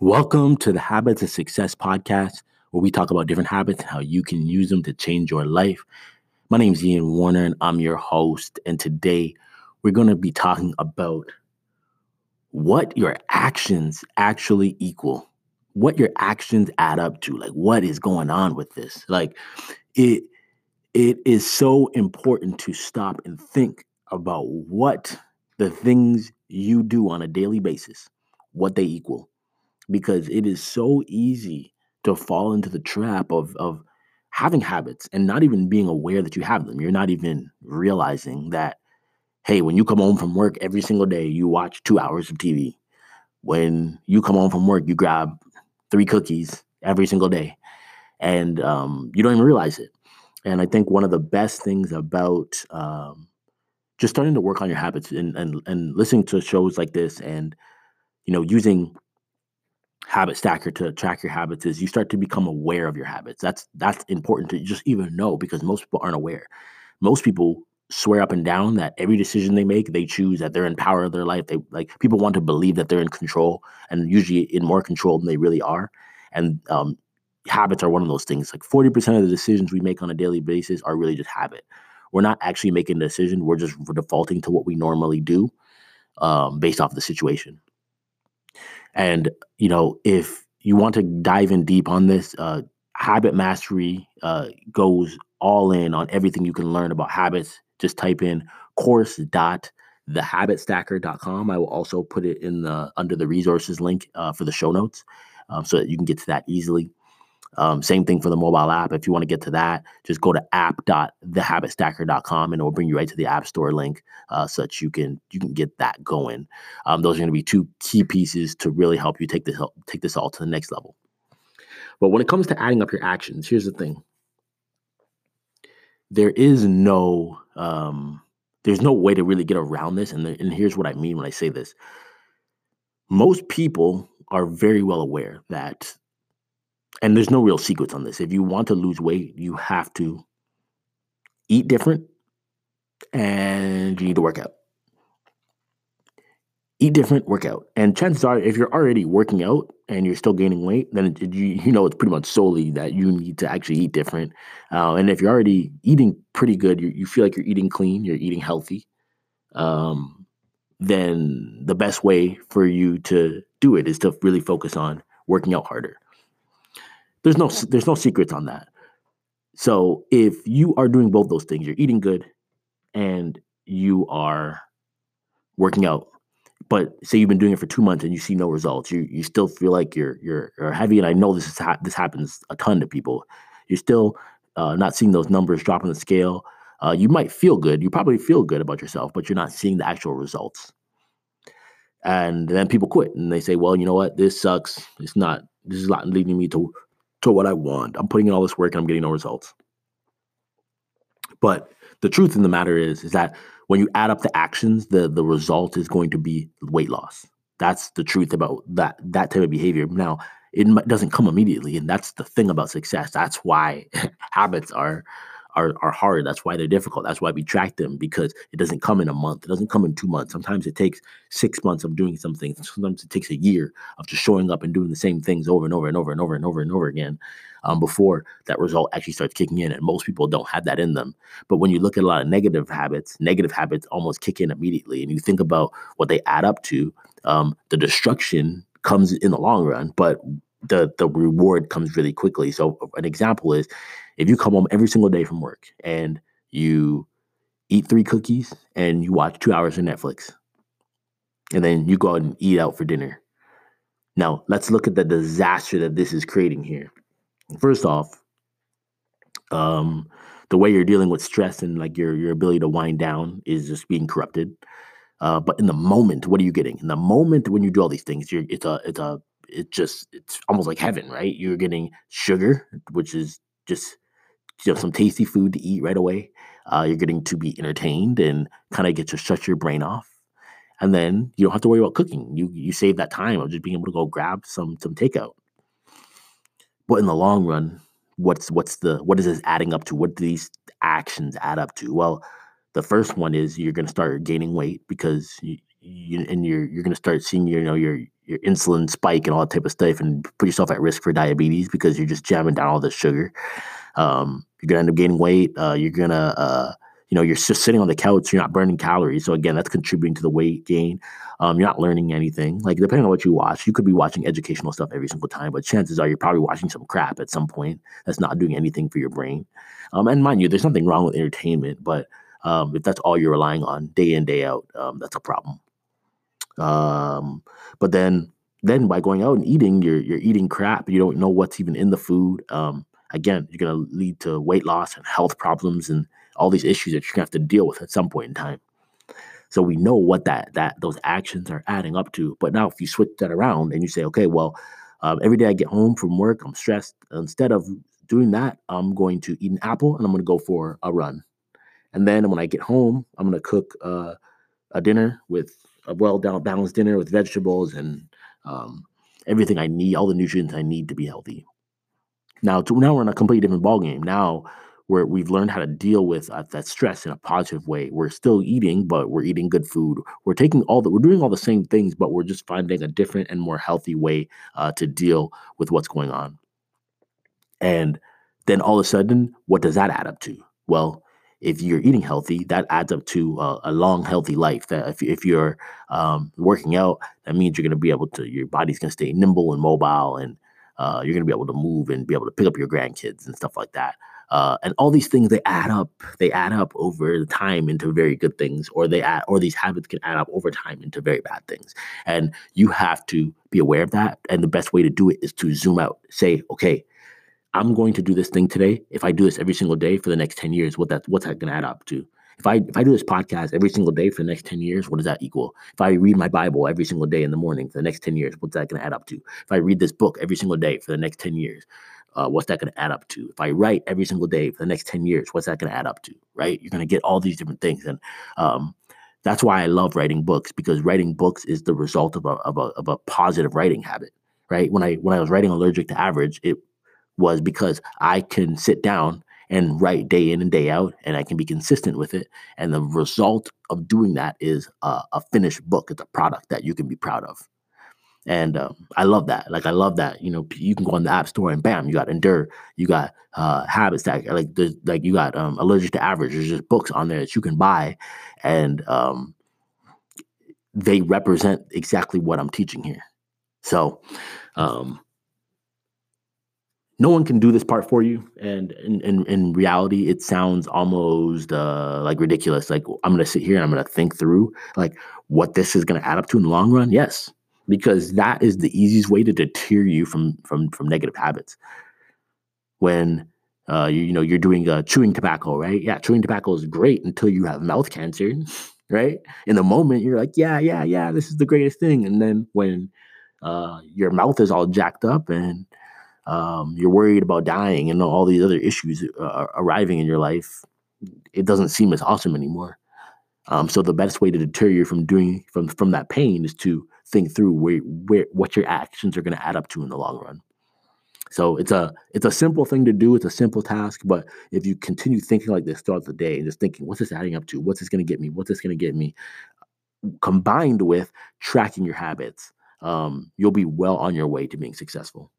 Welcome to the Habits of Success podcast, where we talk about different habits and how you can use them to change your life. My name is Ian Warner, and I'm your host. And today we're going to be talking about what your actions actually equal, what your actions add up to. Like, what is going on with this? Like, it it is so important to stop and think about what the things you do on a daily basis, what they equal because it is so easy to fall into the trap of of having habits and not even being aware that you have them. You're not even realizing that hey, when you come home from work every single day, you watch 2 hours of TV. When you come home from work, you grab 3 cookies every single day and um, you don't even realize it. And I think one of the best things about um, just starting to work on your habits and, and and listening to shows like this and you know using habit stacker to track your habits is you start to become aware of your habits. That's that's important to just even know because most people aren't aware. Most people swear up and down that every decision they make, they choose that they're in power of their life. They like people want to believe that they're in control and usually in more control than they really are. And um, habits are one of those things. Like 40% of the decisions we make on a daily basis are really just habit. We're not actually making a decision. We're just defaulting to what we normally do um, based off the situation. And, you know, if you want to dive in deep on this, uh, Habit Mastery uh, goes all in on everything you can learn about habits. Just type in course.thehabitstacker.com. I will also put it in the under the resources link uh, for the show notes um, so that you can get to that easily. Um, same thing for the mobile app. If you want to get to that, just go to app.thehabitstacker.com and it will bring you right to the App Store link, uh, so that you can you can get that going. Um, those are going to be two key pieces to really help you take this take this all to the next level. But when it comes to adding up your actions, here's the thing: there is no um, there's no way to really get around this, and and here's what I mean when I say this. Most people are very well aware that and there's no real secrets on this. If you want to lose weight, you have to eat different and you need to work out. Eat different, work out. And chances are, if you're already working out and you're still gaining weight, then it, you, you know it's pretty much solely that you need to actually eat different. Uh, and if you're already eating pretty good, you, you feel like you're eating clean, you're eating healthy, um, then the best way for you to do it is to really focus on working out harder. There's no there's no secrets on that. So if you are doing both those things, you're eating good and you are working out, but say you've been doing it for two months and you see no results, you you still feel like you're you're, you're heavy. And I know this is ha- this happens a ton to people. You're still uh, not seeing those numbers drop on the scale. Uh, you might feel good. You probably feel good about yourself, but you're not seeing the actual results. And then people quit and they say, "Well, you know what? This sucks. It's not. This is not leading me to to what I want. I'm putting in all this work and I'm getting no results. But the truth in the matter is, is that when you add up the actions, the the result is going to be weight loss. That's the truth about that that type of behavior. Now, it doesn't come immediately, and that's the thing about success. That's why habits are are are hard. That's why they're difficult. That's why we track them because it doesn't come in a month. It doesn't come in two months. Sometimes it takes six months of doing something. Sometimes it takes a year of just showing up and doing the same things over and over and over and over and over and over again um, before that result actually starts kicking in. And most people don't have that in them. But when you look at a lot of negative habits, negative habits almost kick in immediately. And you think about what they add up to, um, the destruction comes in the long run, but the the reward comes really quickly. So an example is if you come home every single day from work and you eat three cookies and you watch two hours of Netflix, and then you go out and eat out for dinner. Now, let's look at the disaster that this is creating here. First off, um, the way you're dealing with stress and like your your ability to wind down is just being corrupted. Uh, but in the moment, what are you getting? In the moment when you do all these things, you're it's a it's a it just it's almost like heaven, right? You're getting sugar, which is just you have some tasty food to eat right away. Uh, you're getting to be entertained and kind of get to shut your brain off, and then you don't have to worry about cooking. You you save that time of just being able to go grab some some takeout. But in the long run, what's what's the what is this adding up to? What do these actions add up to? Well, the first one is you're going to start gaining weight because you, you, and you're you're gonna start seeing you know your your insulin spike and all that type of stuff, and put yourself at risk for diabetes because you're just jamming down all this sugar. Um, you're gonna end up gaining weight. Uh, you're gonna uh, you know you're just sitting on the couch. You're not burning calories, so again, that's contributing to the weight gain. Um, you're not learning anything. Like depending on what you watch, you could be watching educational stuff every single time, but chances are you're probably watching some crap at some point that's not doing anything for your brain. Um, and mind you, there's nothing wrong with entertainment, but um, if that's all you're relying on day in day out, um, that's a problem. Um, but then then by going out and eating, you're you're eating crap. You don't know what's even in the food. Um, again, you're gonna lead to weight loss and health problems and all these issues that you're gonna have to deal with at some point in time. So we know what that that those actions are adding up to. But now if you switch that around and you say, okay, well, um, every day I get home from work, I'm stressed. Instead of doing that, I'm going to eat an apple and I'm going to go for a run. And then when I get home, I'm going to cook uh, a dinner with a well balanced dinner with vegetables and um, everything I need, all the nutrients I need to be healthy. Now, now we're in a completely different ballgame. Now where we've learned how to deal with uh, that stress in a positive way. We're still eating, but we're eating good food. We're taking all the, we're doing all the same things, but we're just finding a different and more healthy way uh, to deal with what's going on. And then all of a sudden, what does that add up to? Well, if you're eating healthy, that adds up to a, a long, healthy life. That if, if you're um, working out, that means you're going to be able to, your body's going to stay nimble and mobile, and uh, you're going to be able to move and be able to pick up your grandkids and stuff like that. Uh, and all these things they add up. They add up over time into very good things or they add or these habits can add up over time into very bad things. And you have to be aware of that and the best way to do it is to zoom out. Say okay i'm going to do this thing today. If i do this every single day for the next 10 years what that what's that going to add up to if I if I do this podcast every single day for the next 10 years, what does that equal? If I read my Bible every single day in the morning for the next 10 years, what's that going to add up to? If I read this book every single day for the next 10 years, uh, what's that going to add up to? If I write every single day for the next 10 years, what's that going to add up to? Right? You're going to get all these different things. And um, that's why I love writing books because writing books is the result of a, of a, of a positive writing habit. Right? When I when I was writing Allergic to Average, it was because I can sit down and write day in and day out and I can be consistent with it. And the result of doing that is a, a finished book. It's a product that you can be proud of. And um, I love that. Like I love that. You know, you can go on the app store and bam, you got endure, you got uh, habits that like there's like you got um, allergic to average. There's just books on there that you can buy, and um, they represent exactly what I'm teaching here. So, um, no one can do this part for you, and in in, in reality, it sounds almost uh, like ridiculous. Like I'm gonna sit here and I'm gonna think through like what this is gonna add up to in the long run. Yes, because that is the easiest way to deter you from from from negative habits. When uh, you, you know you're doing uh, chewing tobacco, right? Yeah, chewing tobacco is great until you have mouth cancer, right? In the moment, you're like, yeah, yeah, yeah, this is the greatest thing, and then when uh, your mouth is all jacked up and um, you're worried about dying and all these other issues uh, arriving in your life, it doesn't seem as awesome anymore. Um, so the best way to deter you from doing from from that pain is to think through where where what your actions are going to add up to in the long run. So it's a it's a simple thing to do. It's a simple task, but if you continue thinking like this throughout the day and just thinking, what's this adding up to? What's this going to get me? What's this going to get me? Combined with tracking your habits, um, you'll be well on your way to being successful.